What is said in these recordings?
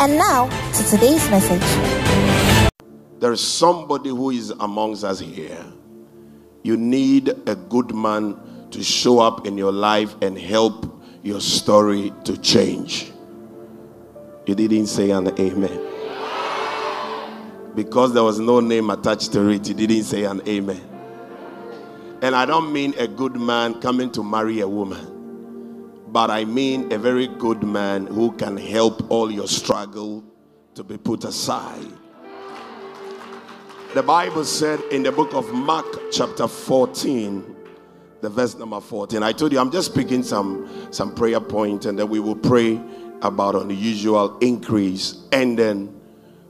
And now to today's message. There is somebody who is amongst us here. You need a good man to show up in your life and help your story to change. You didn't say an amen. Because there was no name attached to it, you didn't say an amen. And I don't mean a good man coming to marry a woman but I mean a very good man who can help all your struggle to be put aside. The Bible said in the book of Mark, chapter 14, the verse number 14. I told you I'm just picking some some prayer point, and then we will pray about unusual increase, and then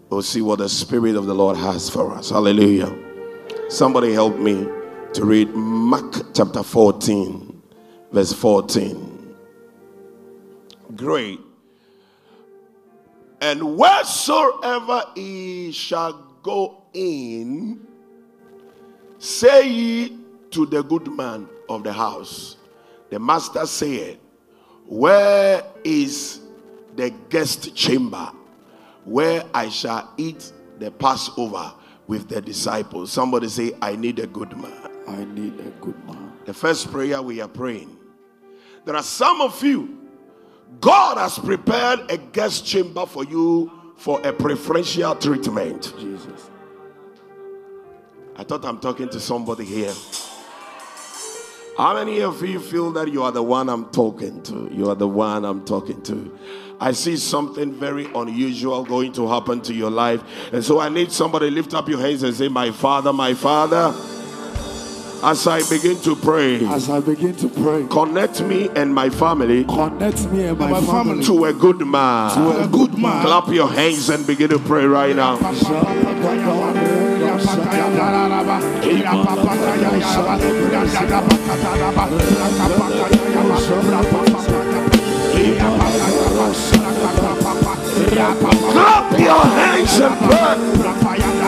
we'll see what the Spirit of the Lord has for us. Hallelujah. Somebody help me to read Mark chapter 14, verse 14 great. And wheresoever he shall go in, say ye to the good man of the house, the master said, Where is the guest chamber where I shall eat the Passover with the disciples? Somebody say, I need a good man. I need a good man. The first prayer we are praying. There are some of you God has prepared a guest chamber for you for a preferential treatment. Jesus. I thought I'm talking to somebody here. How many of you feel that you are the one I'm talking to? You are the one I'm talking to. I see something very unusual going to happen to your life. And so I need somebody lift up your hands and say, My Father, my Father. As I begin to pray, as I begin to pray, connect me and my family, connect me and my, my family to a good man. To a good man. Clap your hands and begin to pray right now. Clap your hands and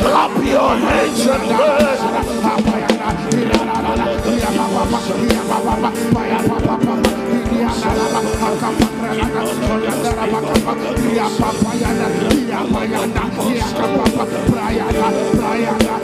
Clap your hands and prayer. Brianda, Brianda, Brianda, Brianda,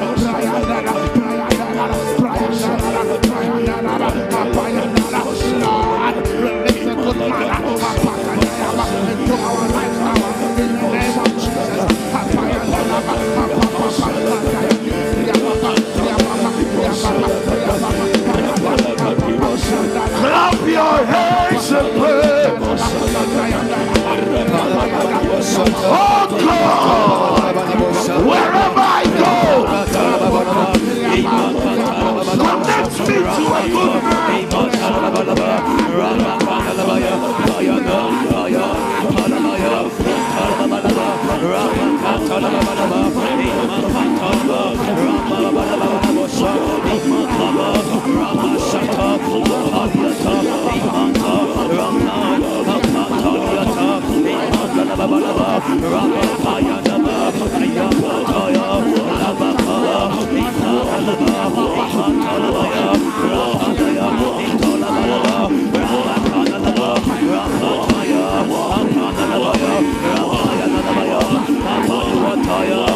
Oh God, wherever I go, connect me to a good man. Fire!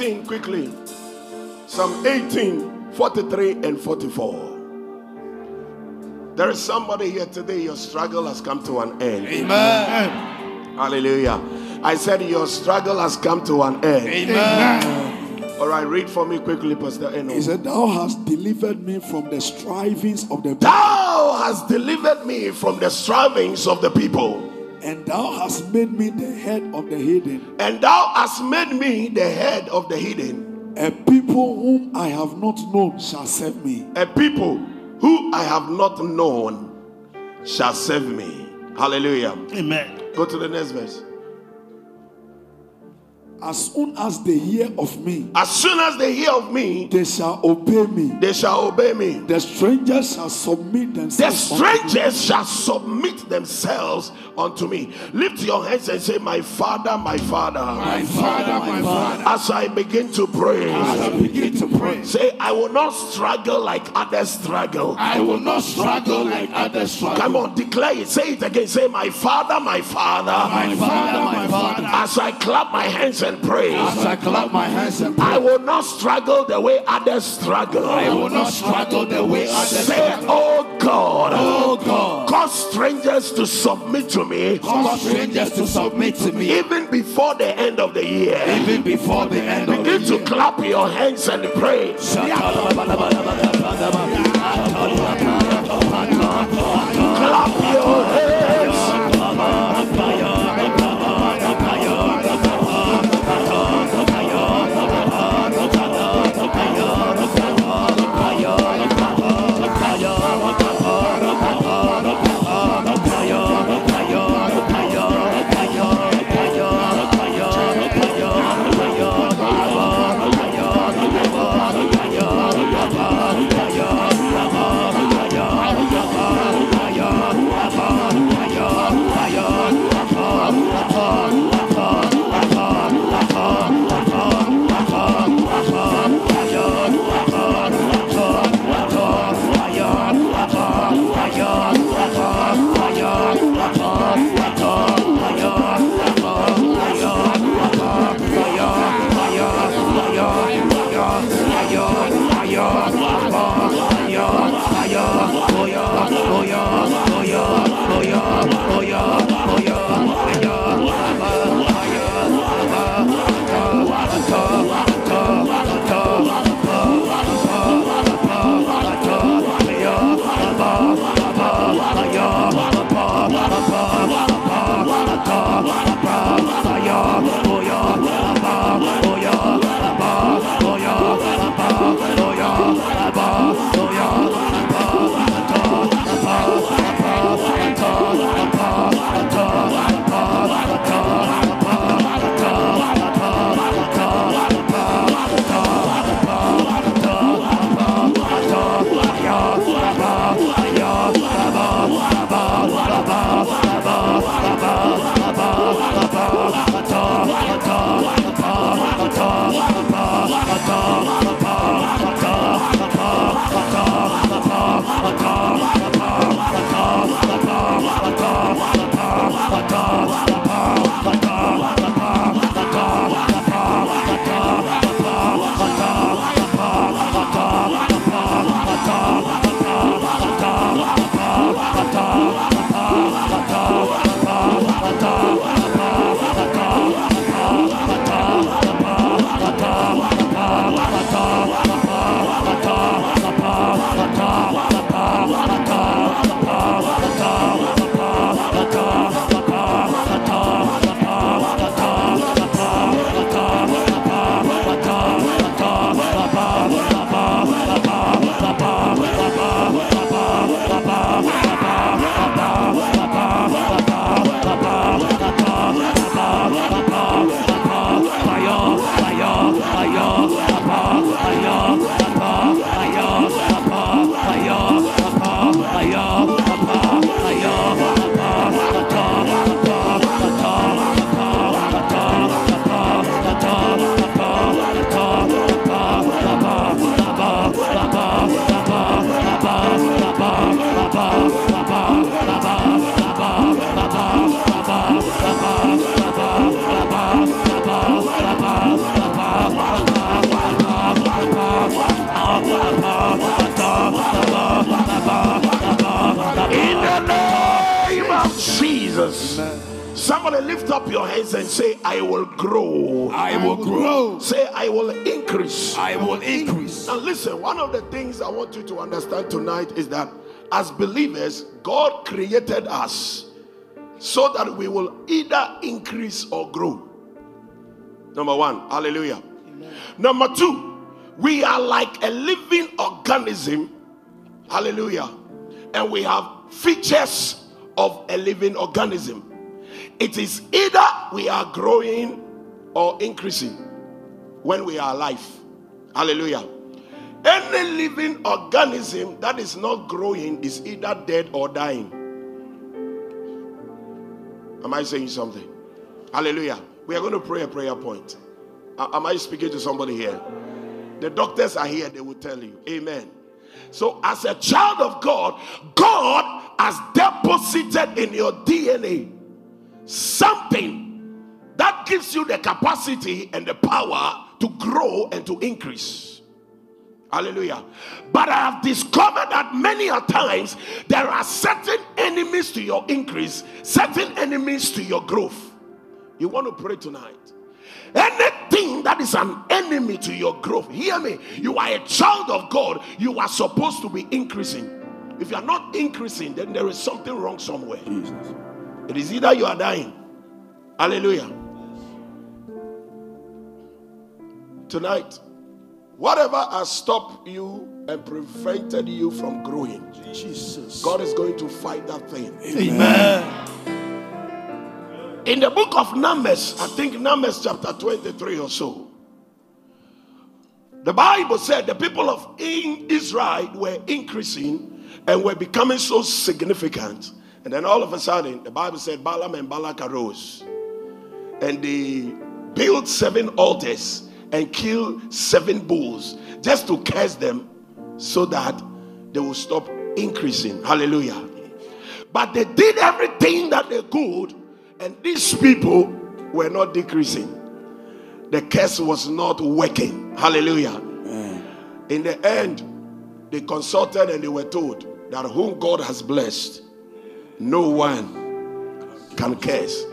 18, quickly. Psalm 18, 43 and 44. There is somebody here today, your struggle has come to an end. Amen. Hallelujah. I said, Your struggle has come to an end. Amen. All right, read for me quickly, Pastor Eno. He said, Thou hast delivered me from the strivings of the Thou hast delivered me from the strivings of the people, and thou hast made me the head of the hidden, and thou hast made me the head of the hidden. a people whom I have not known shall serve me. A people who I have not known shall serve me. Hallelujah. Amen. Go to the next verse. As soon as they hear of me, As soon as they hear of me, they shall obey me. they shall obey me. The strangers shall submit The themselves. unto me. strangers shall submit themselves unto me. Lift your hands and say, My Father, my Father. My Father, my Father, As I begin to pray, as I begin to pray, say, I will not struggle like others struggle. I will not struggle like others struggle. Come on, declare it. Say it again. Say, My Father, my Father. My Father, my Father, As I clap my hands and pray, as I clap my hands and I will not struggle the way others struggle. I will not struggle the way others Say, struggle. Oh God, Oh God, cause strangers to submit to me cause strangers to submit to me even before the end of the year. even before the end of the year. Begin to clap your hands and pray. Clap your hands. Lift up your hands and say, I will grow. I will grow. Say, I will increase. I will increase. Now, listen, one of the things I want you to understand tonight is that as believers, God created us so that we will either increase or grow. Number one, hallelujah. Number two, we are like a living organism, hallelujah, and we have features of a living organism. It is either we are growing or increasing when we are alive. Hallelujah. Any living organism that is not growing is either dead or dying. Am I saying something? Hallelujah. We are going to pray a prayer point. Am I speaking to somebody here? The doctors are here, they will tell you. Amen. So, as a child of God, God has deposited in your DNA something that gives you the capacity and the power to grow and to increase. Hallelujah. But I have discovered that many a times there are certain enemies to your increase, certain enemies to your growth. You want to pray tonight. Anything that is an enemy to your growth, hear me. You are a child of God, you are supposed to be increasing. If you are not increasing, then there is something wrong somewhere. It is either you are dying. Hallelujah. Tonight, whatever has stopped you and prevented you from growing, Jesus. God is going to fight that thing. Amen. In the book of Numbers, I think Numbers chapter 23 or so, the Bible said the people of in Israel were increasing and were becoming so significant. And then all of a sudden, the Bible said Balaam and Balak arose and they built seven altars and killed seven bulls just to curse them so that they will stop increasing. Hallelujah. But they did everything that they could, and these people were not decreasing. The curse was not working. Hallelujah. In the end, they consulted and they were told that whom God has blessed, no one can curse.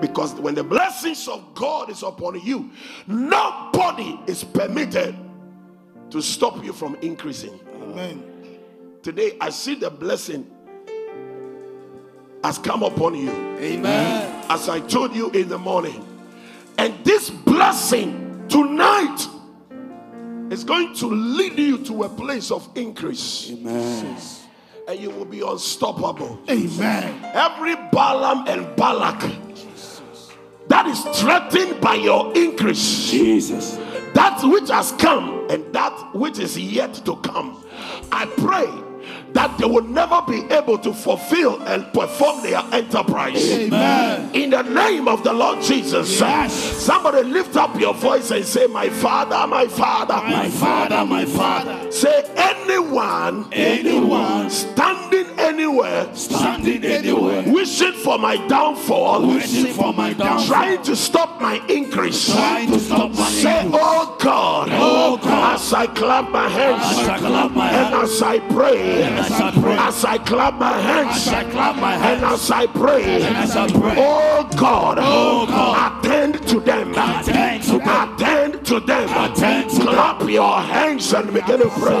Because when the blessings of God is upon you, nobody is permitted to stop you from increasing. Amen. Today, I see the blessing has come upon you. Amen. As I told you in the morning. And this blessing tonight is going to lead you to a place of increase. Amen. And you will be unstoppable. Amen. Every Balaam and Balak that is threatened by your increase, Jesus. that which has come and that which is yet to come, I pray that they will never be able to fulfill and perform their enterprise. Amen. In the name of the Lord Jesus, Yes. somebody lift up your voice and say, My Father, my Father, My Father, my Father. Say, anyone, Anyone standing anywhere, standing anywhere, wishing for my downfall, wishing for my downfall, trying to stop my increase. trying to stop my Say, increase. oh God, Oh God. as I clap my hands, As I clap my and as I pray, as I pray, as I clap my hands, as I clap my and as I pray, as I pray, oh God, Oh God. attend to them, Attend to them. attend to them, Attend to them. Clap your hands and begin to pray.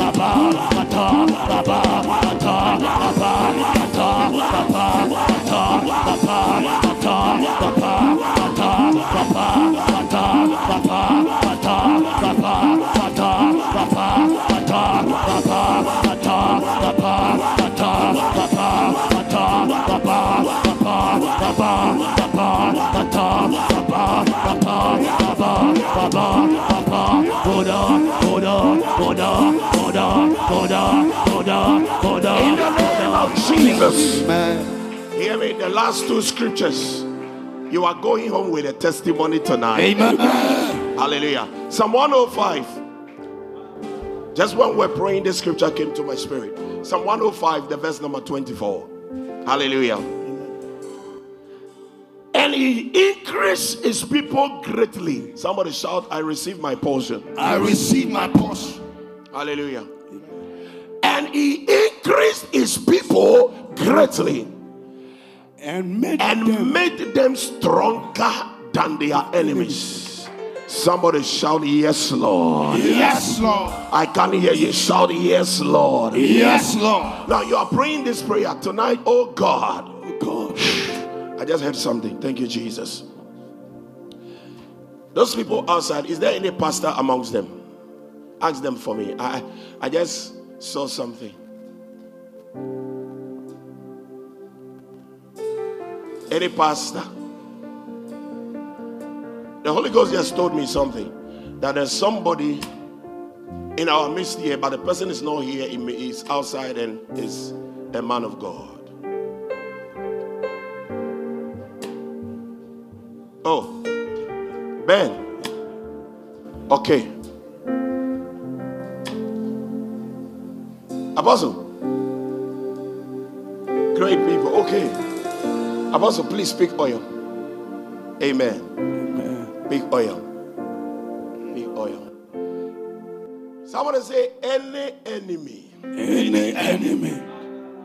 Jesus. Hear me. The last two scriptures. You are going home with a testimony tonight. Amen. Hallelujah. Psalm 105. Just when we're praying, this scripture came to my spirit. Psalm 105, the verse number 24. Hallelujah. And he increased his people greatly. Somebody shout, I receive my portion. I receive my portion. Hallelujah. And he increased his people greatly And made and them made them stronger than their enemies. Somebody shout, Yes, Lord. Yes, Lord. I can hear you shout, Yes, Lord. Yes, Lord. Now you are praying this prayer tonight, oh God. Oh God. I just heard something. Thank you, Jesus. Those people outside, is there any pastor amongst them? Ask them for me. I I just saw something. Any pastor? The Holy Ghost just told me something that there's somebody in our midst here, but the person is not here, he he's outside and is a man of God. Oh, Ben. Okay. Apostle. Great people. Okay. Apostle, please speak oil. Amen. Big oil. Big oil. Somebody say, any enemy Any enemy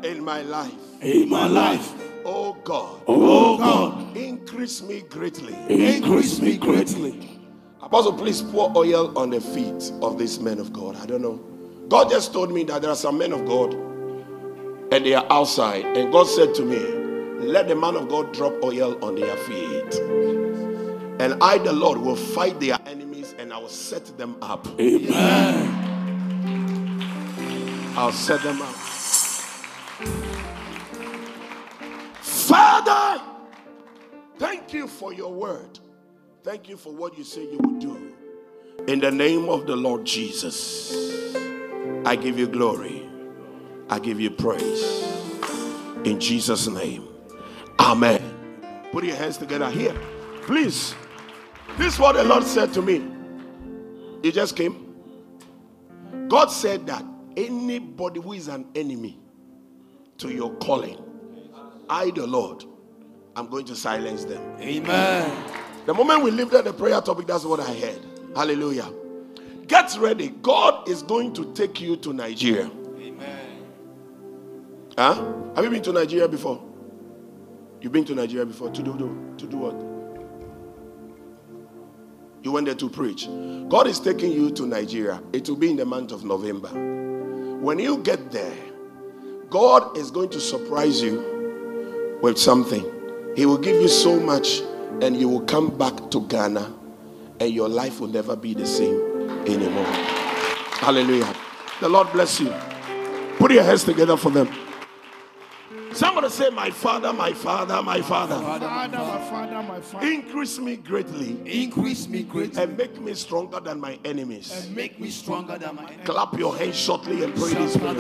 in my life, in my life, oh God, oh God, increase me greatly. increase me greatly. Apostle, please pour oil on the feet of these men of God. I don't know. God just told me that there are some men of God and they are outside. And God said to me, Let the man of God drop oil on their feet. And I, the Lord, will fight their enemies and I will set them up. Amen. I'll set them up. Father, thank you for your word. Thank you for what you say you will do. In the name of the Lord Jesus, I give you glory. I give you praise. In Jesus' name. Amen. Put your hands together here. Please. This is what the Lord said to me. You just came. God said that anybody who is an enemy to your calling, I, the Lord, I'm going to silence them. Amen. The moment we lifted the prayer topic, that's what I heard. Hallelujah. Get ready. God is going to take you to Nigeria. Amen. Huh? Have you been to Nigeria before? You've been to Nigeria before to do, do to do what? You went there to preach. God is taking you to Nigeria. It will be in the month of November. When you get there, God is going to surprise you with something. He will give you so much, and you will come back to Ghana, and your life will never be the same anymore. Hallelujah. The Lord bless you. Put your hands together for them. Somebody say, My father, my father, my father. Father, my Father, my Father, Increase me greatly increase me greatly and make me stronger than my enemies. and make me stronger than my enemy. Clap your hands shortly and pray this prayer.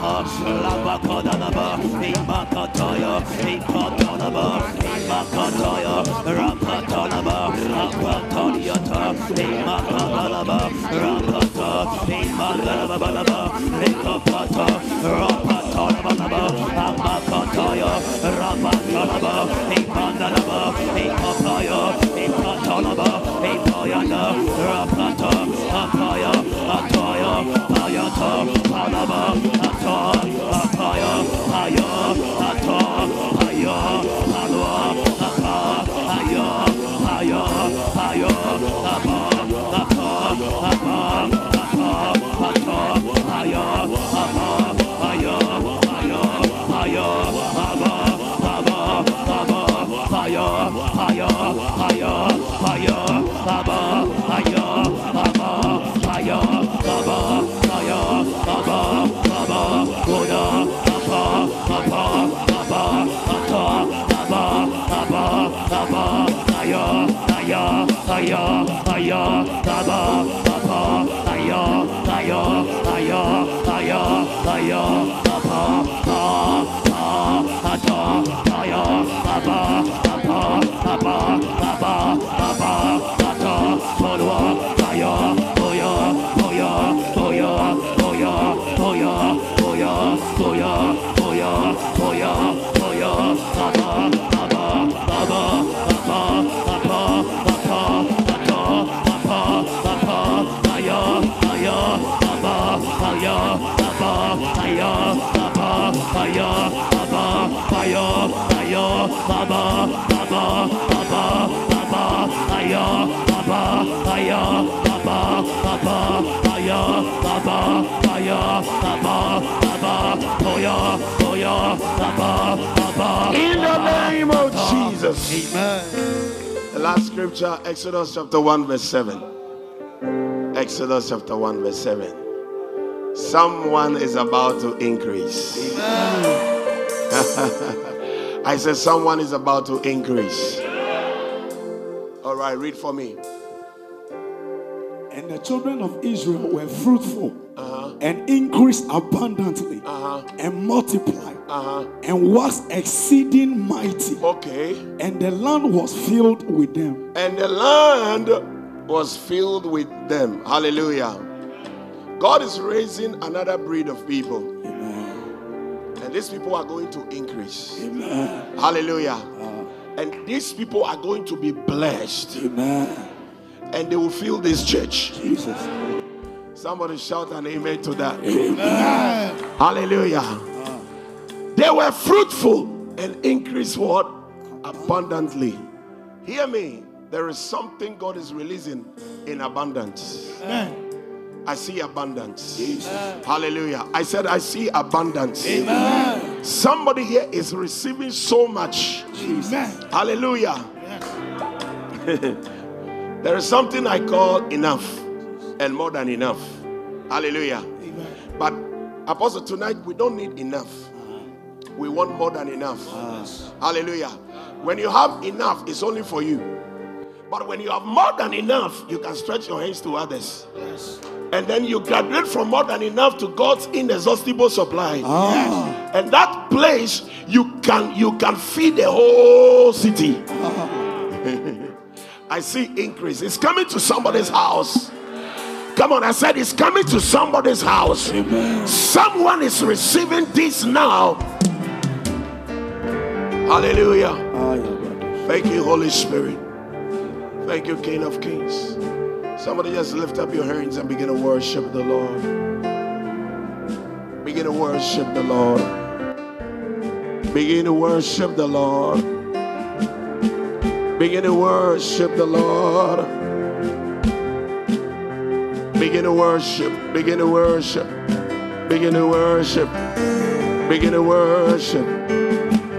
Labaha, Labakodalaba, Imakatoya, Ikotonaba, Imakatoya, Rapatonaba, Rapatoniata, Imakabalaba, Rapata, Imakalabalaba, Rikopata, Rapatanabalaba, Amakatoya, Rapatanaba, Ipandanaba, Ikapaya, Ikatanaba, Ipayana, Rapata, Apaya, Ataya, Ayata, Panaba, fire. In the name of Jesus. Amen. The last scripture, Exodus chapter 1, verse 7. Exodus chapter 1, verse 7. Someone is about to increase. I said, Someone is about to increase. All right, read for me. And the children of Israel were fruitful uh, and increased abundantly Uh-huh. and multiplied Uh-huh. and was exceeding mighty. Okay. And the land was filled with them. And the land was filled with them. Hallelujah. God is raising another breed of people. And these people are going to increase. Amen. Hallelujah. And these people are going to be blessed. Amen. And they will fill this church. Jesus. Somebody shout an amen to that. Amen. Hallelujah. They were fruitful and increased what? Abundantly. Hear me. There is something God is releasing in abundance. Amen. I see abundance. Hallelujah. I said, I see abundance. Amen. Somebody here is receiving so much. Amen. Hallelujah. there is something I call enough and more than enough. Hallelujah. But, Apostle, tonight we don't need enough. We want more than enough. Hallelujah. When you have enough, it's only for you. But when you have more than enough, you can stretch your hands to others. And then you graduate from more than enough to God's inexhaustible supply. Ah. And that place you can you can feed the whole city. I see increase. It's coming to somebody's house. Come on, I said it's coming to somebody's house. Someone is receiving this now. Hallelujah. Ah. Thank you, Holy Spirit. Thank you, King of Kings. Somebody just lift up your hands and begin to worship the Lord. Begin to worship the Lord. Begin to worship the Lord. Begin to worship the Lord. Begin to worship. Begin to worship. Begin to worship. Begin to worship.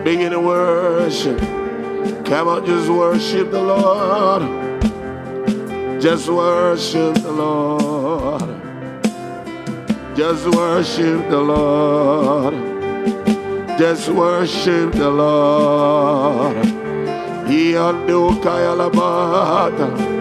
Begin to worship. Come on, just worship the Lord. Just worship the Lord. Just worship the Lord. Just worship the Lord. He ando kayalabata.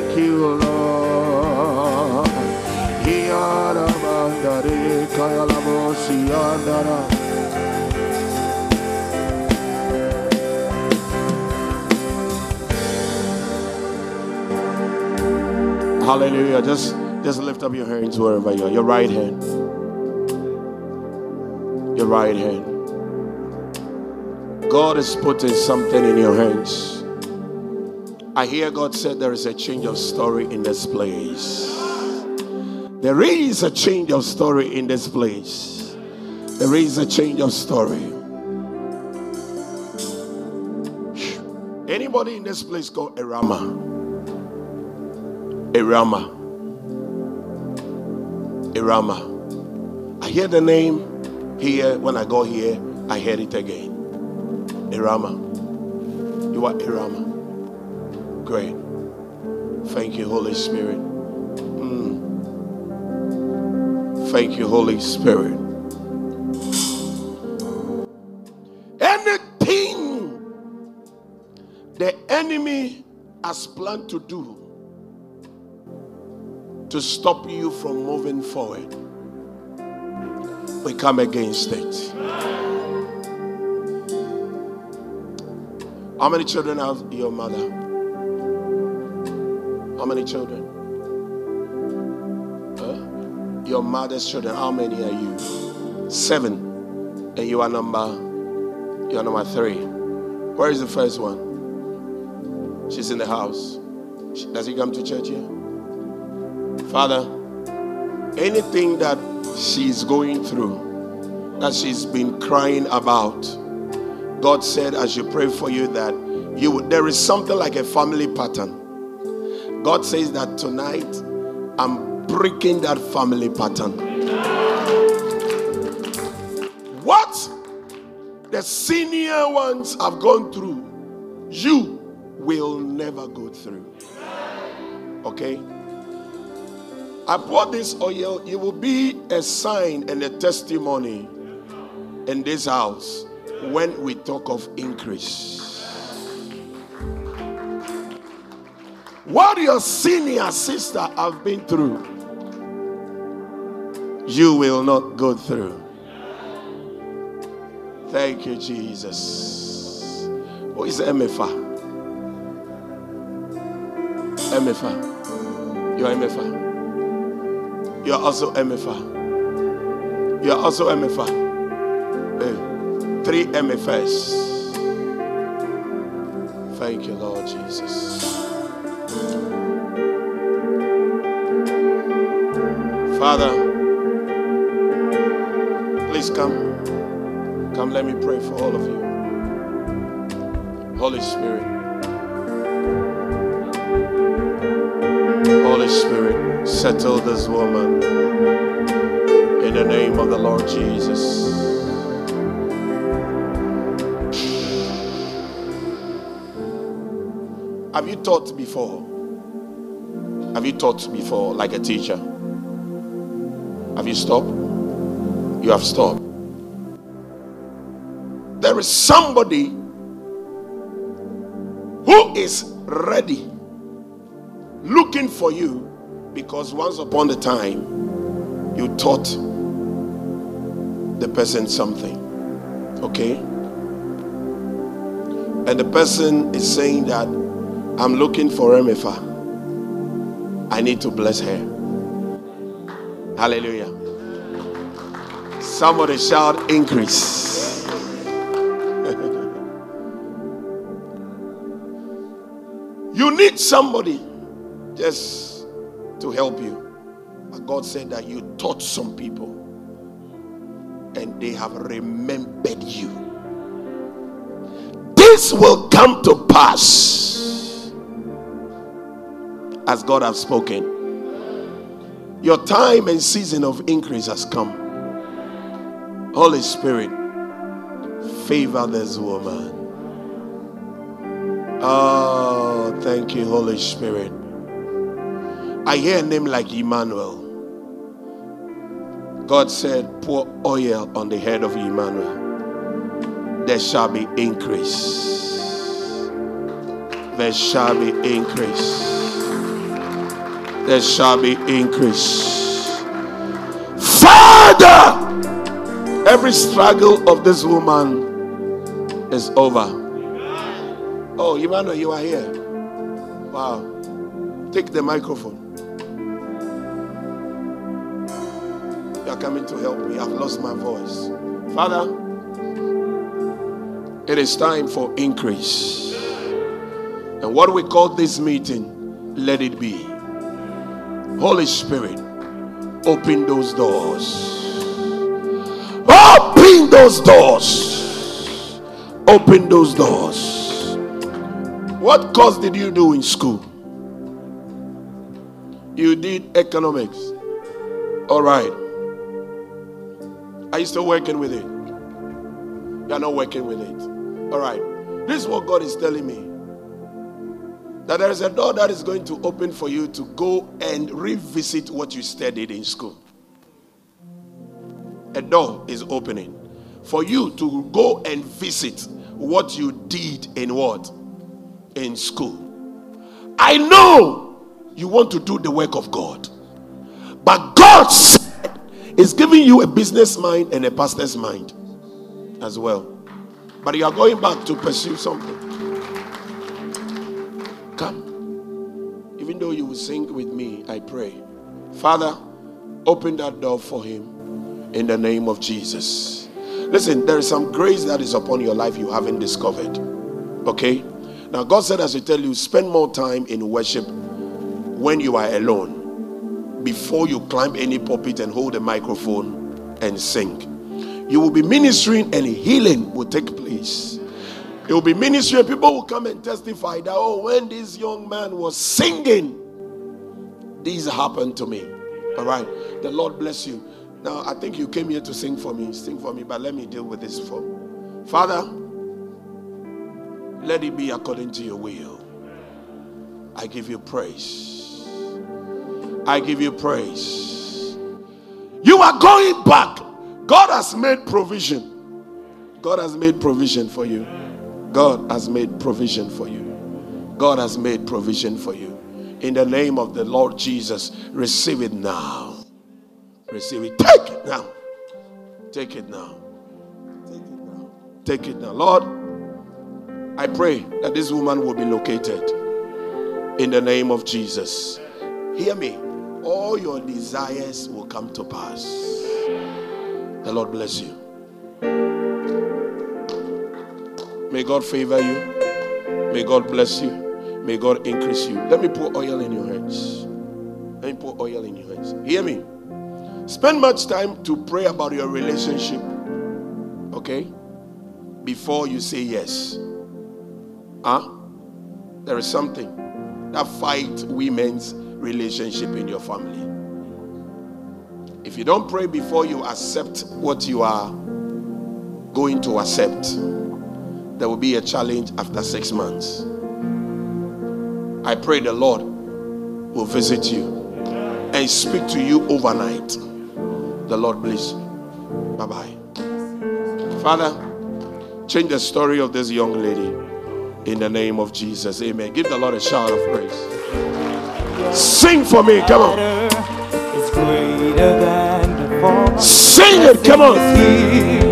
Hallelujah. Just just lift up your hands wherever you are. Your right hand. Your right hand. God is putting something in your hands. I hear God said there is a change of story in this place. There is a change of story in this place. There is a change of story. Anybody in this place called Erama? Erama. Irama. I hear the name here. When I go here, I hear it again. Irama. You are Irama. Great. Thank you, Holy Spirit. Mm. Thank you, Holy Spirit. Anything the enemy has planned to do to stop you from moving forward. We come against it. How many children has your mother? How many children? Huh? Your mother's children. How many are you? Seven. And you are number. You are number three. Where is the first one? She's in the house. Does he come to church here? Father, anything that she's going through, that she's been crying about, God said, as you pray for you, that you would, there is something like a family pattern. God says that tonight I'm breaking that family pattern. What the senior ones have gone through, you will never go through. Okay? I brought this oil, it will be a sign and a testimony in this house when we talk of increase. What your senior sister have been through, you will not go through. Thank you, Jesus. Who is MFA? MFA. You're MFA. You are also MFA. You are also MFA. Hey, three MFS. Thank you, Lord Jesus. Father, please come. Come, let me pray for all of you. Holy Spirit. Holy Spirit. Settle this woman in the name of the Lord Jesus. Have you taught before? Have you taught before like a teacher? Have you stopped? You have stopped. There is somebody who is ready looking for you because once upon a time, you taught the person something. Okay? And the person is saying that I'm looking for Emifa. I need to bless her. Hallelujah. Somebody shout increase. you need somebody just to help you. But God said that you taught some people and they have remembered you. This will come to pass as God has spoken. Your time and season of increase has come. Holy Spirit, favor this woman. Oh, thank you, Holy Spirit. I hear a name like Emmanuel. God said, Pour oil on the head of Emmanuel. There shall be increase. There shall be increase. There shall be increase. Father, every struggle of this woman is over. Oh, Emmanuel, you are here. Wow. Take the microphone. You are coming to help me. I've lost my voice. Father, it is time for increase. And what we call this meeting, let it be. Holy Spirit, open those doors. Open those doors. Open those doors. What course did you do in school? You did economics. All right. Are you still working with it? You are not working with it. All right. This is what God is telling me. That there is a door that is going to open for you to go and revisit what you studied in school. A door is opening for you to go and visit what you did in what? In school. I know you want to do the work of God. But God is giving you a business mind and a pastor's mind as well. But you are going back to pursue something. Come. Even though you will sing with me, I pray. Father, open that door for him in the name of Jesus. Listen, there is some grace that is upon your life you haven't discovered. Okay? Now, God said, as I tell you, spend more time in worship when you are alone before you climb any pulpit and hold a microphone and sing. You will be ministering and healing will take place. It will be ministry and people will come and testify that, oh, when this young man was singing, this happened to me. All right. The Lord bless you. Now, I think you came here to sing for me. Sing for me, but let me deal with this for Father, let it be according to your will. I give you praise. I give you praise. You are going back. God has made provision. God has made provision for you. God has made provision for you. God has made provision for you. In the name of the Lord Jesus, receive it now. Receive it. Take it now. Take it now. Take it now. Take it now. Lord, I pray that this woman will be located in the name of Jesus. Hear me. All your desires will come to pass. The Lord bless you. May God favor you. May God bless you. May God increase you. Let me pour oil in your hands. Let me pour oil in your hands. Hear me. Spend much time to pray about your relationship. Okay? Before you say yes. Huh? There is something that fight women's relationship in your family. If you don't pray before you accept what you are going to accept, there will be a challenge after six months. I pray the Lord will visit you and speak to you overnight. The Lord bless you. Bye bye. Father, change the story of this young lady in the name of Jesus. Amen. Give the Lord a shout of praise. Sing for me. Come on. Sing it. Come on.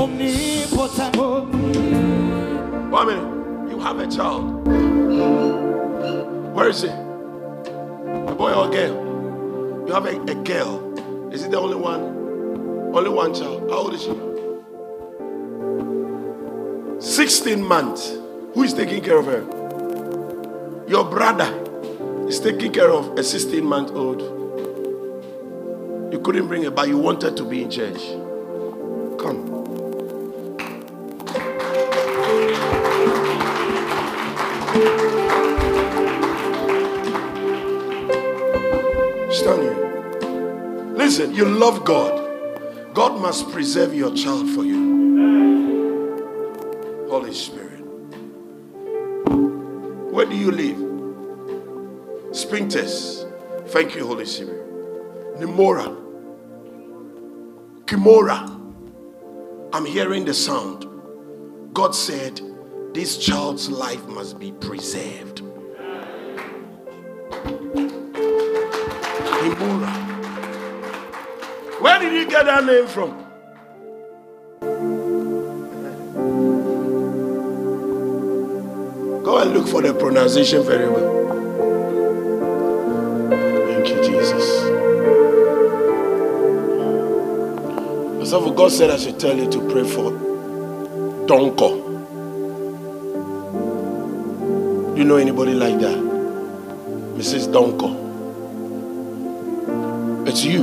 omnipotent. One. You have a child. Where is he? A boy or a girl? You have a, a girl. Is it the only one? Only one child. How old is she? 16 months. Who is taking care of her? Your brother is taking care of a 16 month old. You couldn't bring her, but you wanted to be in church. Come. you. Listen, you love God. God must preserve your child for you. Holy Spirit. Where do you live? Spintex. Thank you, Holy Spirit. Nemora. Kimora. I'm hearing the sound. God said, This child's life must be preserved. Kimora. Where did you get that name from? Go and look for the pronunciation very well. Thank you, Jesus. So God said I should tell you to pray for Donko. Do you know anybody like that? Mrs. Donko. It's you.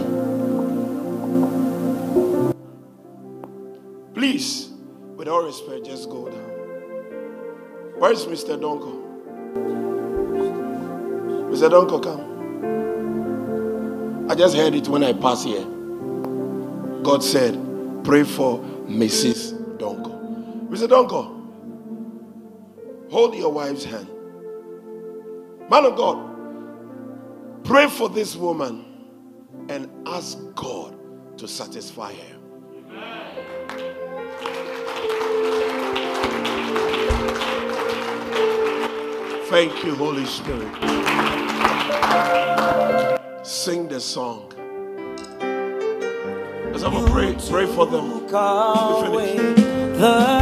Please, with all respect, just go down. Where is Mr. Donko? Mr. Donko, come. I just heard it when I passed here. God said, pray for Mrs. Donko. Mr. Donko, hold your wife's hand. Man of God, pray for this woman and ask God to satisfy her. Thank you, Holy Spirit. Sing the song. As I'm gonna pray, pray for them. We finish.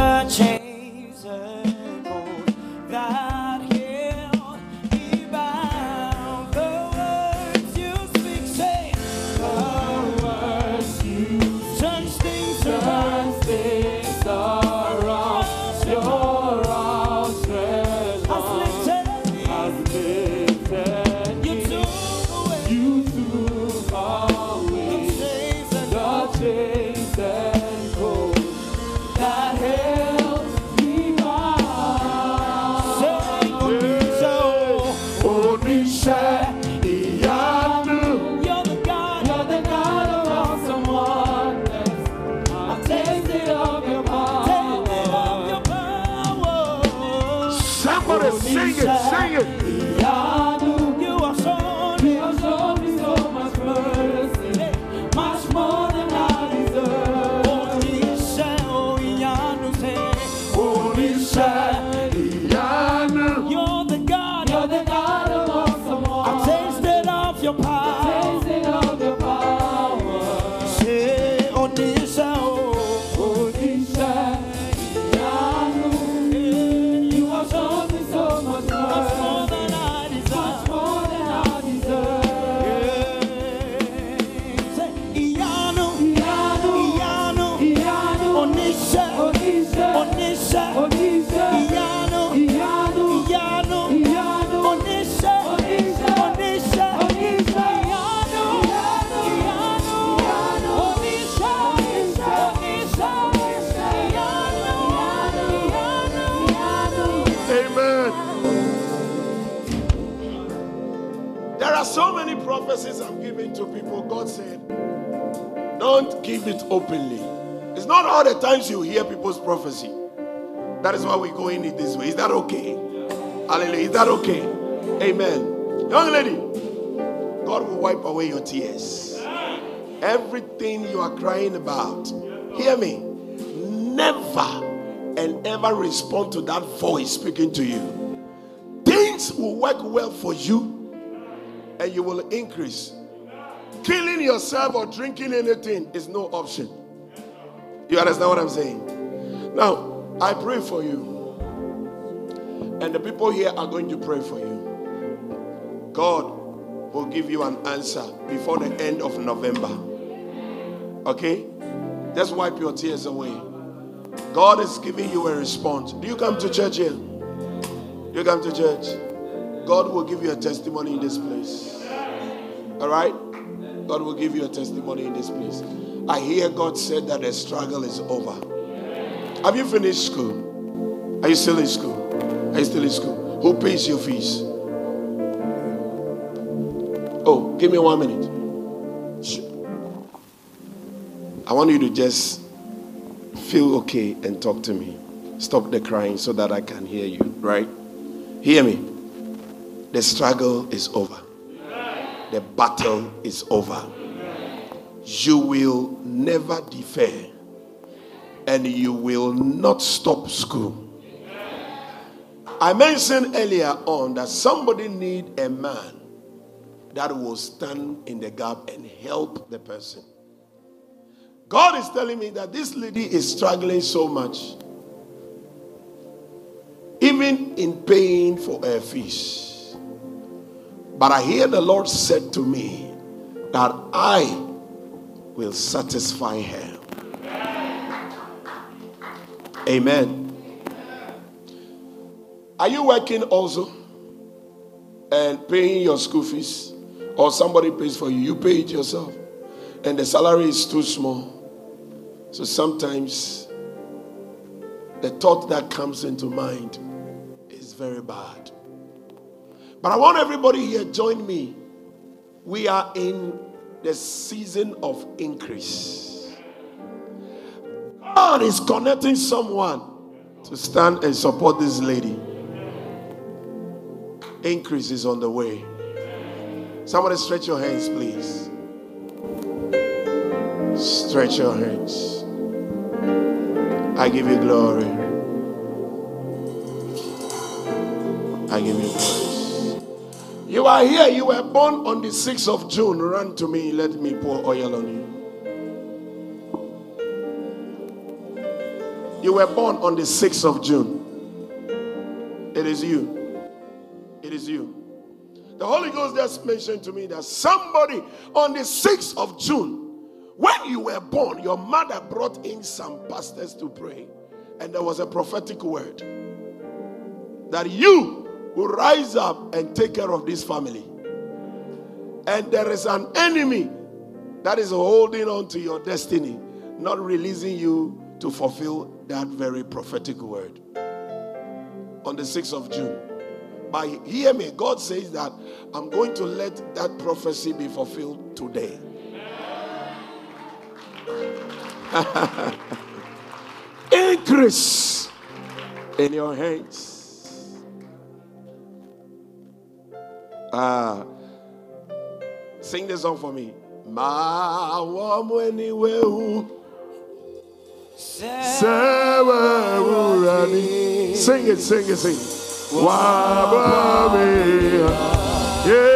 Respond to that voice speaking to you. Things will work well for you and you will increase. Killing yourself or drinking anything is no option. You understand what I'm saying? Now, I pray for you, and the people here are going to pray for you. God will give you an answer before the end of November. Okay? Just wipe your tears away. God is giving you a response. Do you come to church here? Do you come to church? God will give you a testimony in this place. All right? God will give you a testimony in this place. I hear God said that the struggle is over. Have you finished school? Are you still in school? Are you still in school? Who pays your fees? Oh, give me one minute. I want you to just feel okay and talk to me. Stop the crying so that I can hear you, right? Hear me. The struggle is over. the battle is over. You will never defer and you will not stop school. I mentioned earlier on that somebody need a man that will stand in the gap and help the person. God is telling me that this lady is struggling so much, even in paying for her fees. But I hear the Lord said to me that I will satisfy her. Amen. Are you working also and paying your school fees? Or somebody pays for you? You pay it yourself. And the salary is too small. So sometimes the thought that comes into mind is very bad. But I want everybody here join me. We are in the season of increase. God is connecting someone to stand and support this lady. Increase is on the way. Somebody stretch your hands, please. Stretch your hands. I give you glory. I give you praise. You are here. You were born on the 6th of June. Run to me. Let me pour oil on you. You were born on the 6th of June. It is you. It is you. The Holy Ghost just mentioned to me that somebody on the 6th of June, when you were born, your mother brought in some pastors to pray. And there was a prophetic word that you will rise up and take care of this family. And there is an enemy that is holding on to your destiny, not releasing you to fulfill that very prophetic word. On the 6th of June. But hear me, God says that I'm going to let that prophecy be fulfilled today. Increase in your hands. Ah, sing this song for me. Ma Sewa urani. Sing it, sing it, sing it. Wabami. Yeah,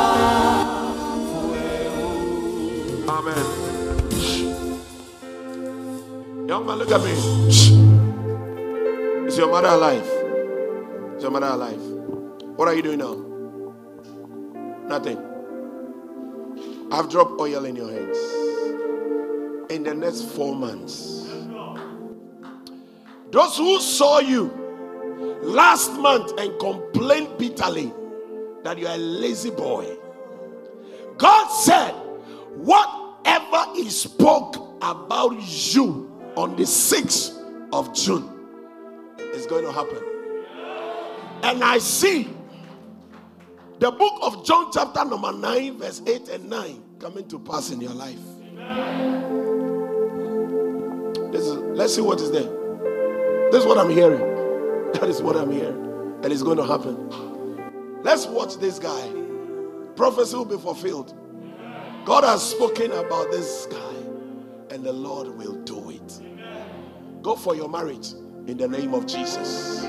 Look at me. Is your mother alive? Is your mother alive? What are you doing now? Nothing. I've dropped oil in your hands. In the next four months, those who saw you last month and complained bitterly that you are a lazy boy, God said, whatever He spoke about you on the 6th of June is going to happen. And I see the book of John, chapter number 9, verse 8 and 9 coming to pass in your life. This is, let's see what is there. This is what I'm hearing. That is what I'm hearing. And it's going to happen. Let's watch this guy. Prophecy will be fulfilled. God has spoken about this guy, and the Lord will do. Go for your marriage in the name of Jesus.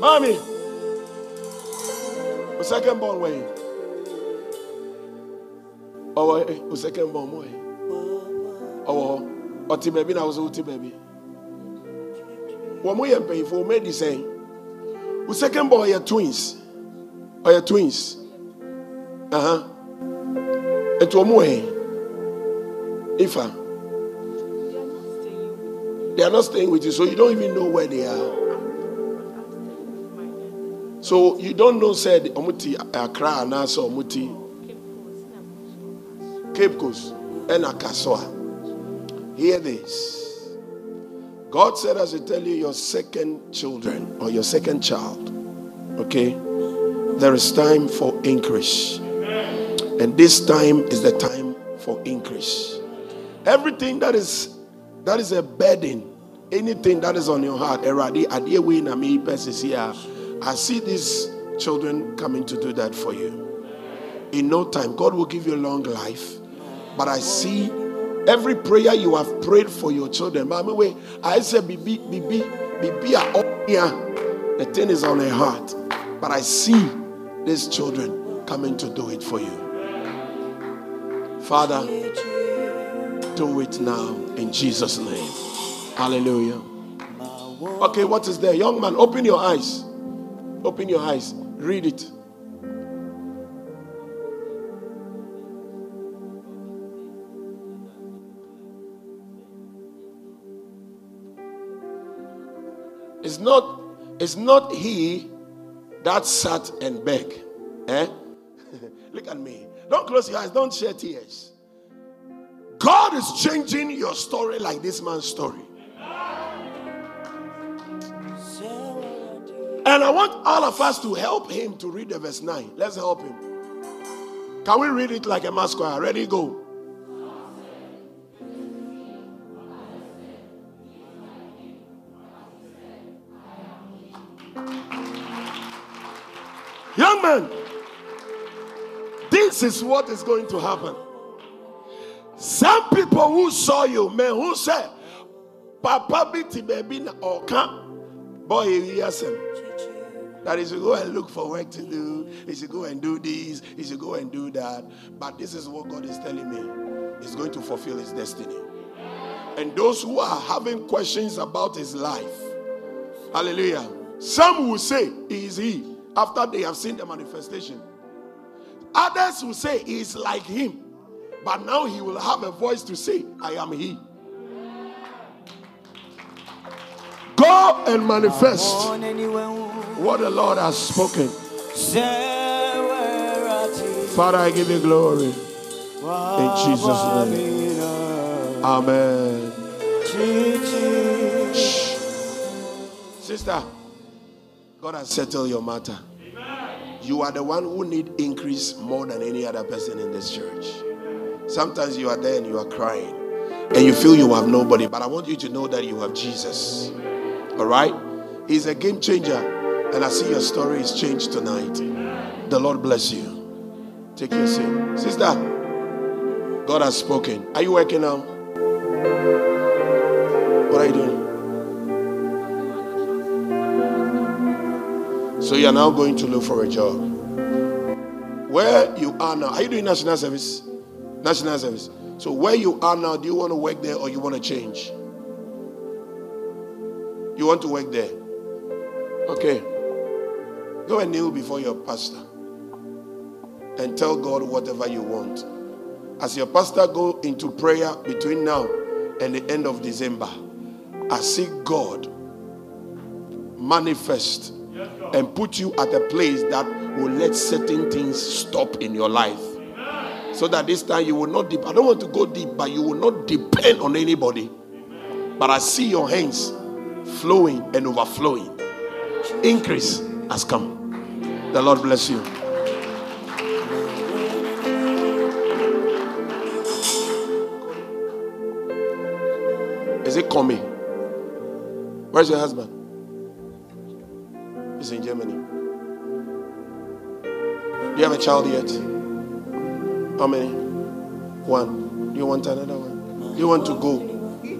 Mommy, the second born way. Oh, eh, the second born way. Oh, baabi na wosɛ wote baabi wɔn mo yɛ mpanyinfoɔ wɔn adi sɛn wo second born ɔyɛ twins? Ɔyɛ twins. Uh-huh. etu wɔn wɔ yɛn ifa They are not staying with you, so you don't even know where they are. So you don't know said omuti Accra also omuti Cape Coast and Akasoa. Hear this. God said, as I tell you, your second children or your second child, okay, there is time for increase. And this time is the time for increase. Everything that is that is a burden, anything that is on your heart. I see these children coming to do that for you. In no time, God will give you a long life. But I see every prayer you have prayed for your children. Mama, wait, I said, Bibi, Bibi, Bibi, here. The thing is on her heart. But I see these children coming to do it for you. Father, do it now in Jesus' name. Hallelujah. Okay, what is there? Young man, open your eyes. Open your eyes. Read it. It's not, it's not he that sat and begged. Eh? Look at me. Don't close your eyes, don't shed tears. God is changing your story like this man's story. And I want all of us to help him to read the verse 9. Let's help him. Can we read it like a masquerade? Ready, go. Young man, this is what is going to happen. People who saw you, man, who said, Papa biti baby na oka, boy, yes, that he should go and look for work to do. He should go and do this. He should go and do that. But this is what God is telling me. He's going to fulfill his destiny. And those who are having questions about his life, hallelujah. Some will say, He is he after they have seen the manifestation. Others will say, He is like him. But now he will have a voice to say, I am he. Go and manifest what the Lord has spoken. Father, I give you glory. In Jesus' name. Amen. Shh. Sister, God has settled your matter. You are the one who need increase more than any other person in this church. Sometimes you are there and you are crying and you feel you have nobody, but I want you to know that you have Jesus. All right? He's a game changer, and I see your story is changed tonight. The Lord bless you. Take your seat. Sister, God has spoken. Are you working now? What are you doing? So you are now going to look for a job. Where you are now, are you doing national service? National service. So where you are now, do you want to work there or you want to change? You want to work there? Okay. Go and kneel before your pastor and tell God whatever you want. As your pastor go into prayer between now and the end of December, I see God manifest and put you at a place that will let certain things stop in your life. So that this time you will not. I don't want to go deep, but you will not depend on anybody. But I see your hands flowing and overflowing. Increase has come. The Lord bless you. Is it coming? Where's your husband? He's in Germany. Do you have a child yet? How many? One. Do you want another one? Do you want to go?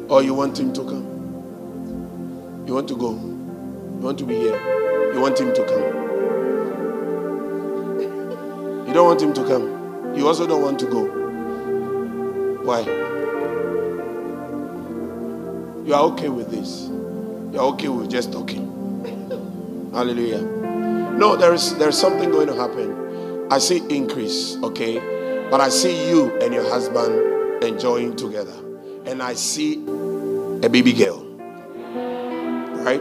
Or you want him to come? You want to go? You want to be here? You want him to come? You don't want him to come. You also don't want to go. Why? You are okay with this. You are okay with just talking. Hallelujah. No, there is there is something going to happen. I see increase, okay? But I see you and your husband enjoying together. And I see a baby girl. Right?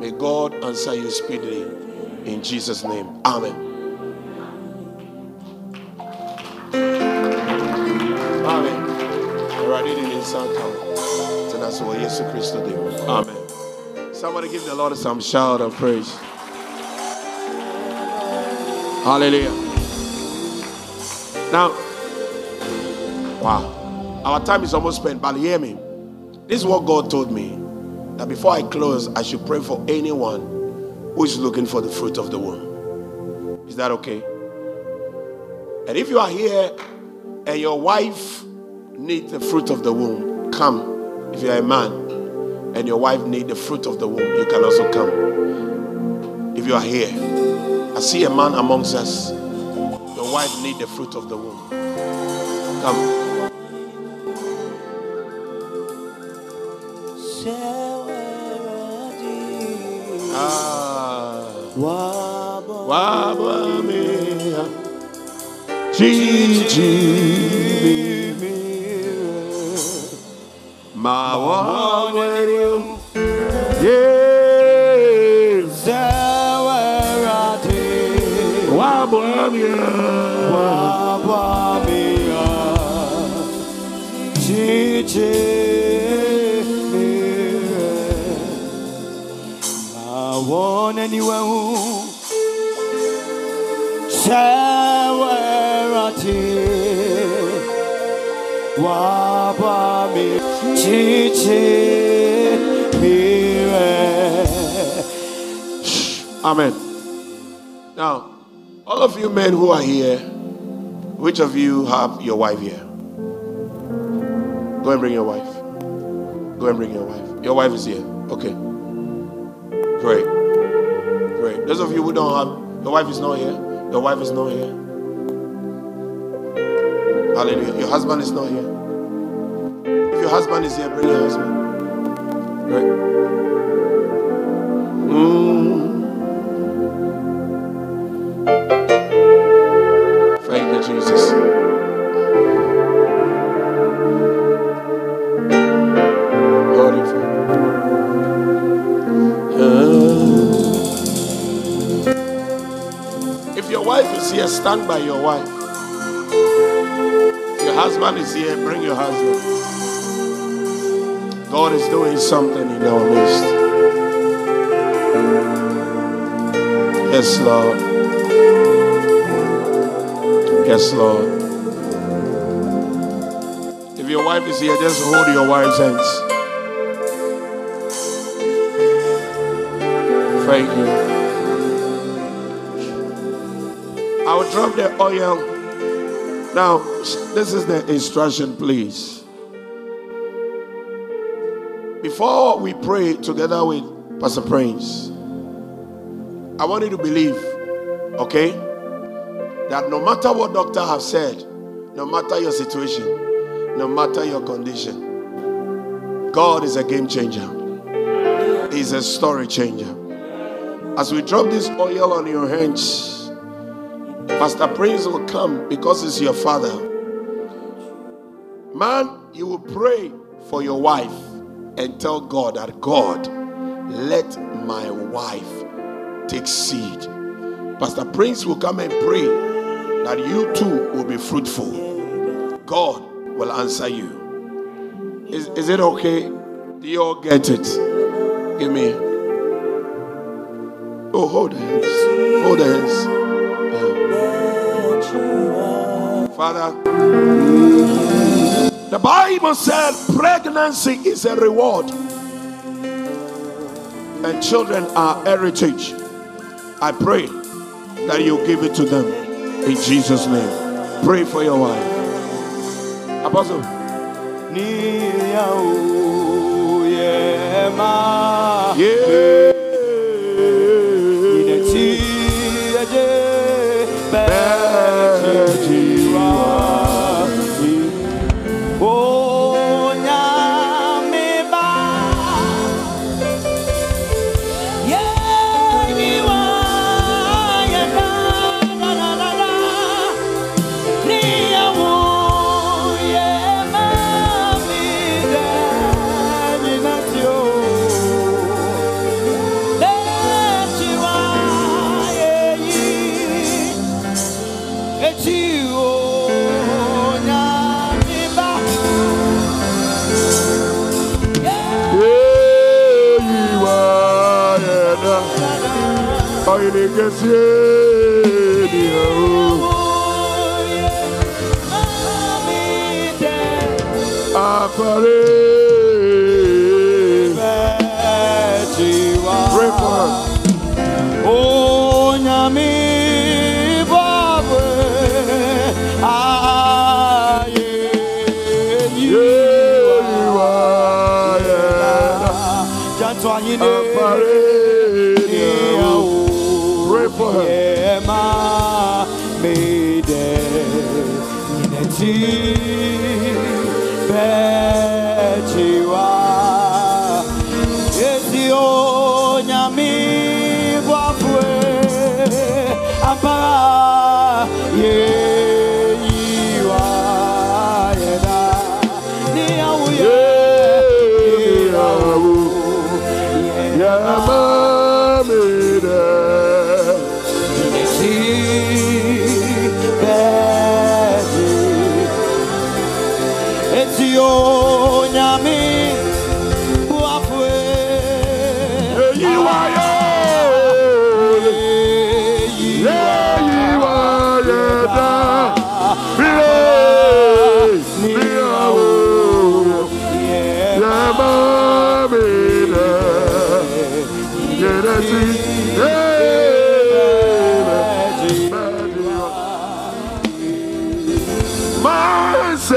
May God answer you speedily in Jesus' name. Amen. Amen. Amen. Somebody give the Lord some shout of praise. Hallelujah. Now, wow. Our time is almost spent, but hear me. This is what God told me that before I close, I should pray for anyone who is looking for the fruit of the womb. Is that okay? And if you are here and your wife needs the fruit of the womb, come. If you are a man and your wife needs the fruit of the womb, you can also come. If you are here, I see a man amongst us. Your wife needs the fruit of the womb. Come. Ah. Wabamia. Gigi. Amen. Now, all of you men who are here, which of you have your wife here? Go and bring your wife. Go and bring your wife. Your wife is here. Okay. Great. Great. Those of you who don't have, your wife is not here. Your wife is not here. Hallelujah. Your husband is not here. If your husband is here, bring your husband. Great. Mm. Thank you, Jesus. Here, stand by your wife. If your husband is here, bring your husband. God is doing something in our midst. Yes, Lord. Yes, Lord. If your wife is here, just hold your wife's hands. Thank you. Drop the oil. Now, this is the instruction, please. Before we pray together with Pastor Prince, I want you to believe, okay, that no matter what doctor have said, no matter your situation, no matter your condition, God is a game changer. He's a story changer. As we drop this oil on your hands, Pastor Prince will come because he's your father. Man, you will pray for your wife and tell God that God, let my wife take seed. Pastor Prince will come and pray that you too will be fruitful. God will answer you. Is, is it okay? Do you all get it? Give me. Oh, hold hands. Hold hands. Father, the Bible said pregnancy is a reward and children are heritage. I pray that you give it to them in Jesus' name. Pray for your wife. Apostle. Yeah. Ɔyene kɛseɛ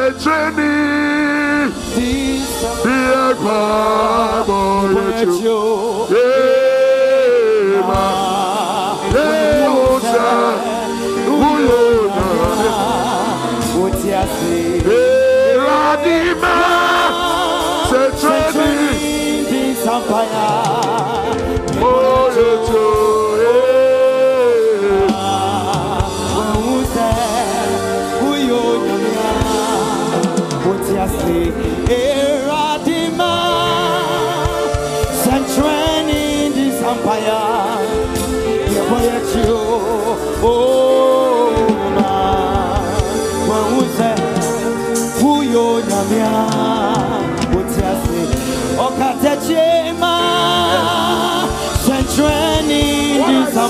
máa ṣe tírénì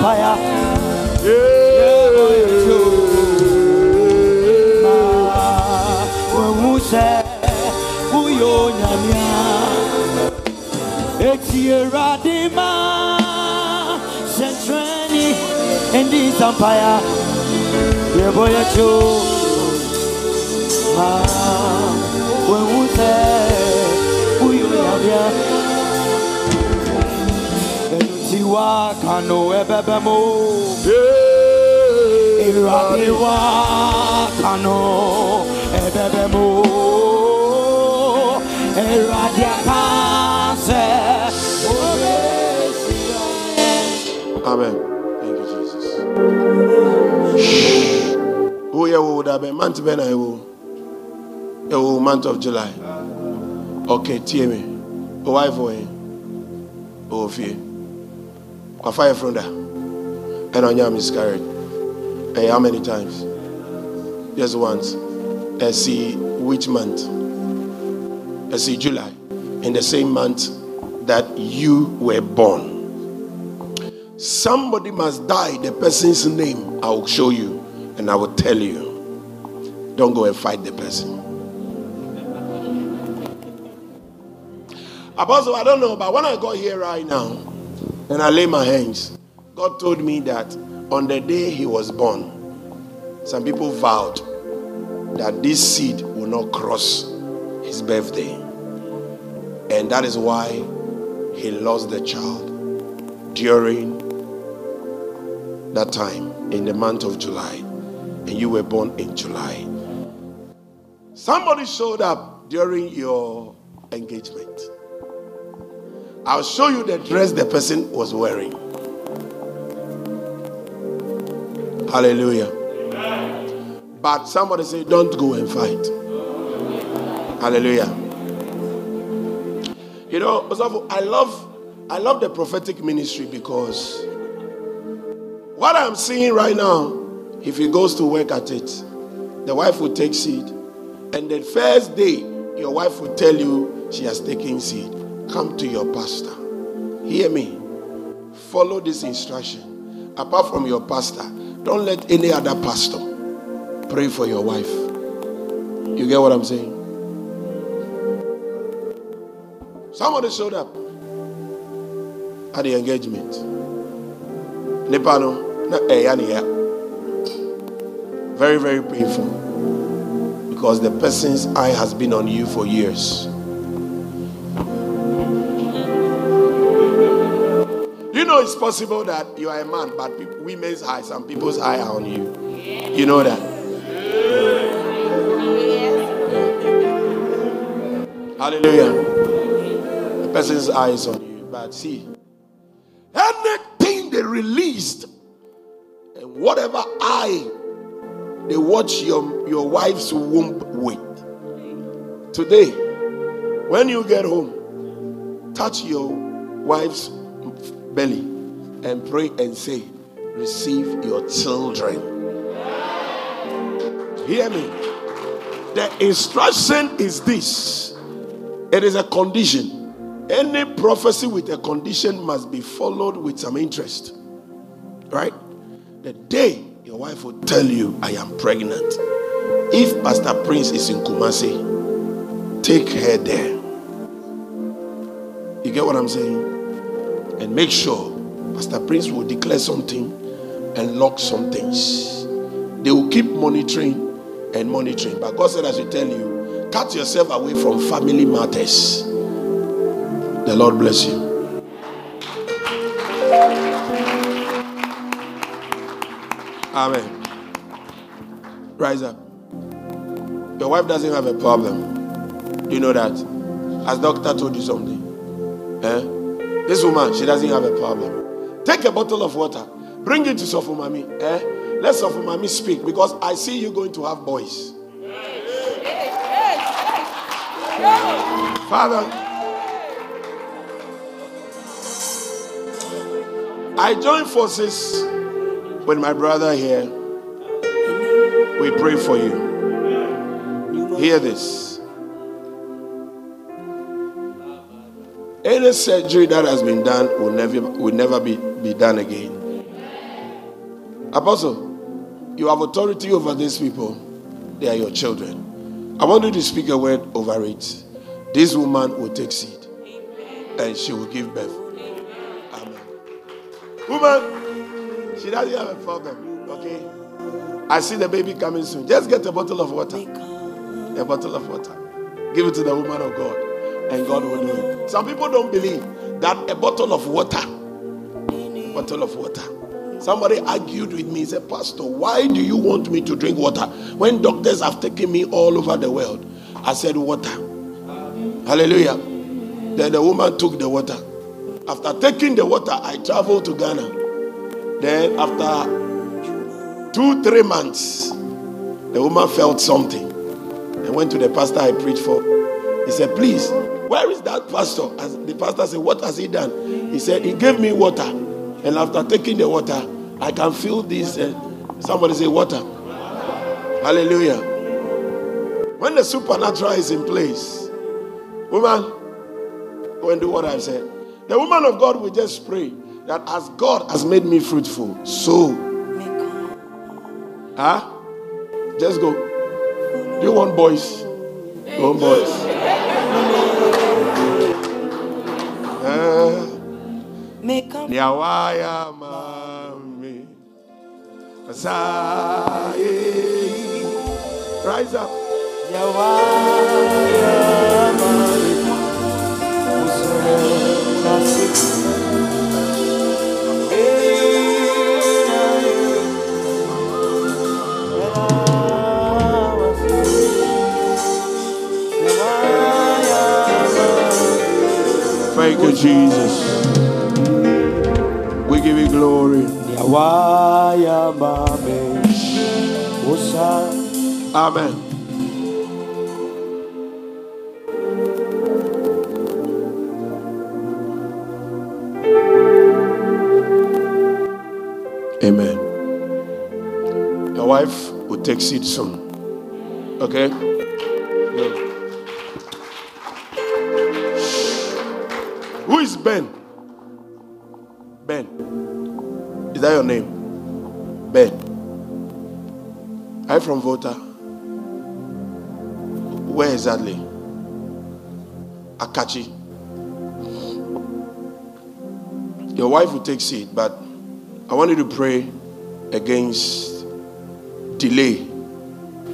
Centrani this empire wewusɛ uyo nyamia etiewurade ma sɛntrɛni ndi sampaya yɛbɔ yɛkyo wewusɛ uyo nyamia ɛnuti wa kano ɛbɛbɛ mo. Wa kano ebebe mo Irade akase Amen. Thank you, Jesus. Who oh, you would have been month when I will. You month of July. Okay, tie oh, me. Eh? O oh, wife for him. O fie. Kwa fire from there. And on your miscarriage. Hey, how many times? Just once. I see which month? I see July. In the same month that you were born. Somebody must die, the person's name. I will show you and I will tell you. Don't go and fight the person. Apostle, I don't know, but when I got here right now and I lay my hands, God told me that on the day he was born, some people vowed that this seed will not cross his birthday. And that is why he lost the child during that time in the month of July. And you were born in July. Somebody showed up during your engagement. I'll show you the dress the person was wearing. Hallelujah. But somebody say, don't go and fight. Hallelujah. You know, I love I love the prophetic ministry because what I'm seeing right now, if he goes to work at it, the wife will take seed. And the first day, your wife will tell you she has taken seed. Come to your pastor. Hear me. Follow this instruction. Apart from your pastor, don't let any other pastor pray for your wife. You get what I'm saying? Somebody showed up at the engagement. Nipa no, na eh, ɛyɛ. Very, very painful. Because the person's eye has been on you for years. It's possible that you are a man, but people, women's eyes and people's eye are on you. You know that. Hallelujah. The person's eye is on you. But see, anything they released and whatever eye they watch your, your wife's womb with. Today, when you get home, touch your wife's belly and pray and say, Receive your children. Hear me. The instruction is this it is a condition. Any prophecy with a condition must be followed with some interest. Right? The day your wife will tell you, I am pregnant. If Pastor Prince is in Kumasi, take her there. You get what I'm saying? And make sure Pastor Prince will declare something and lock some things. They will keep monitoring and monitoring. But God said, as should tell you, cut yourself away from family matters. The Lord bless you. Amen. Rise up. Your wife doesn't have a problem. Do you know that? Has doctor told you something? Eh? This woman, she doesn't have a problem. Take a bottle of water. Bring it to Sofumami. Eh? Let Sofumami speak because I see you going to have boys. Father, I join forces with my brother here. We pray for you. Hear this. Any surgery that has been done will never will never be, be done again. Apostle, you have authority over these people. They are your children. I want you to speak a word over it. This woman will take seed and she will give birth. Amen. Woman, she doesn't have a problem. Okay? I see the baby coming soon. Just get a bottle of water. A bottle of water. Give it to the woman of God. And God will do it. Some people don't believe that a bottle of water, bottle of water. Somebody argued with me, He said, Pastor, why do you want me to drink water when doctors have taken me all over the world? I said, Water. Hallelujah. Then the woman took the water. After taking the water, I traveled to Ghana. Then, after two, three months, the woman felt something and went to the pastor I preached for. He said, Please, where is that pastor? As the pastor said, What has he done? He said, He gave me water. And after taking the water, I can feel this. Uh, somebody say, Water. Hallelujah. When the supernatural is in place, woman, go and do what I said. The woman of God will just pray that as God has made me fruitful, so. Huh? Just go. Do you want boys? You want boys? Uh, Ndia waya mami. Asaye. Rise up. Ndia waya mami. Usoro six. Thank you, Jesus. Give you glory. Amen. Amen. Your wife will take seat soon. Okay? Who is? Ben. That your name? Ben. Are you from Volta? Where exactly? Akatsi. Your wife will take seat, but I want you to pray against delay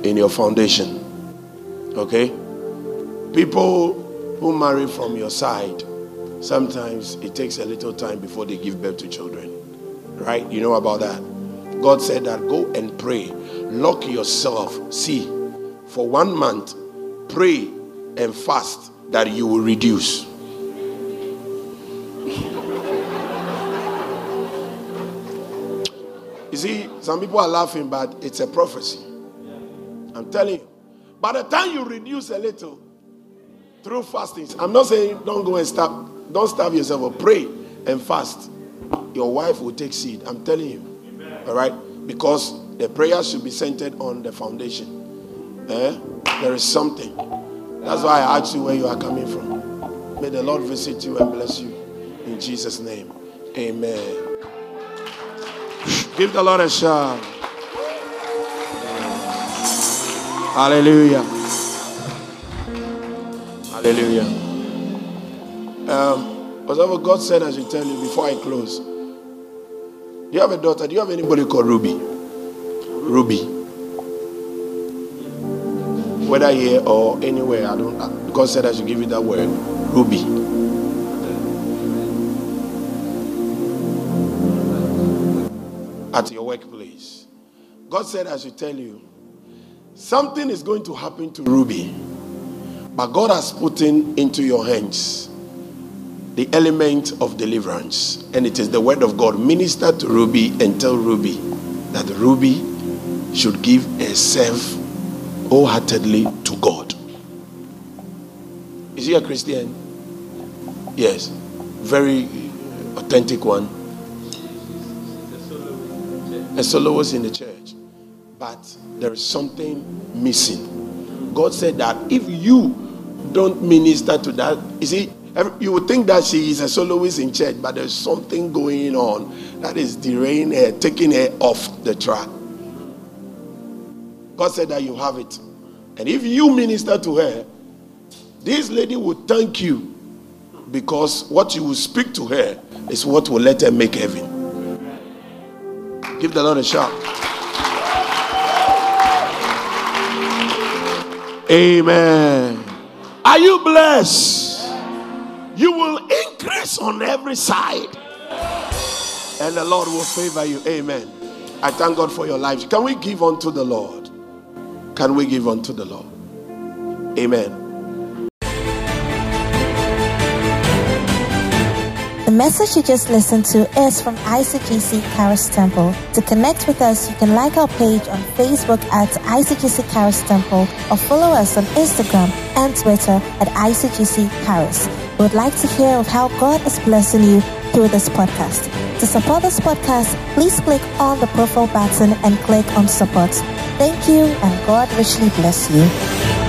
in your foundation. Okay? People who marry from your side, sometimes it takes a little time before they give birth to children. Right? You know about that. God said that go and pray. Lock yourself. See, for one month, pray and fast that you will reduce. You see, some people are laughing, but it's a prophecy. I'm telling you. By the time you reduce a little through fastings, I'm not saying don't go and starve, don't starve yourself or pray and fast. Your wife will take seed. I'm telling you. All right? Because the prayer should be centered on the foundation. Eh? There is something. That's why I asked you where you are coming from. May the Lord visit you and bless you. In Jesus' name. Amen. Give the Lord a shout. Hallelujah. Hallelujah. Um, whatever God said, I should tell you before I close. Do you have a daughter? Do you have anybody called Ruby? Ruby. Whether here or anywhere, I don't. God said I should give you that word, Ruby. At your workplace. God said I should tell you something is going to happen to Ruby, but God has put in into your hands the element of deliverance, and it is the word of God. Minister to Ruby and tell Ruby that Ruby should give herself wholeheartedly to God. Is he a Christian? Yes, very authentic one. A soloist in the church, but there is something missing. God said that if you don't minister to that, see, every- you would think that she is a soloist in church, but there's something going on that is derailing her, taking her off the track. God said that you have it. And if you minister to her, this lady will thank you because what you will speak to her is what will let her make heaven. Give the Lord a shout. Amen. Are you blessed? You will increase on every side. And the Lord will favor you. Amen. I thank God for your lives. Can we give unto the Lord? Can we give unto the Lord? Amen. The message you just listened to is from ICGC Karis Temple. To connect with us, you can like our page on Facebook at ICGC Karis Temple or follow us on Instagram and Twitter at ICGC Karis. Would like to hear of how God is blessing you through this podcast. To support this podcast, please click on the profile button and click on support. Thank you and God richly bless you.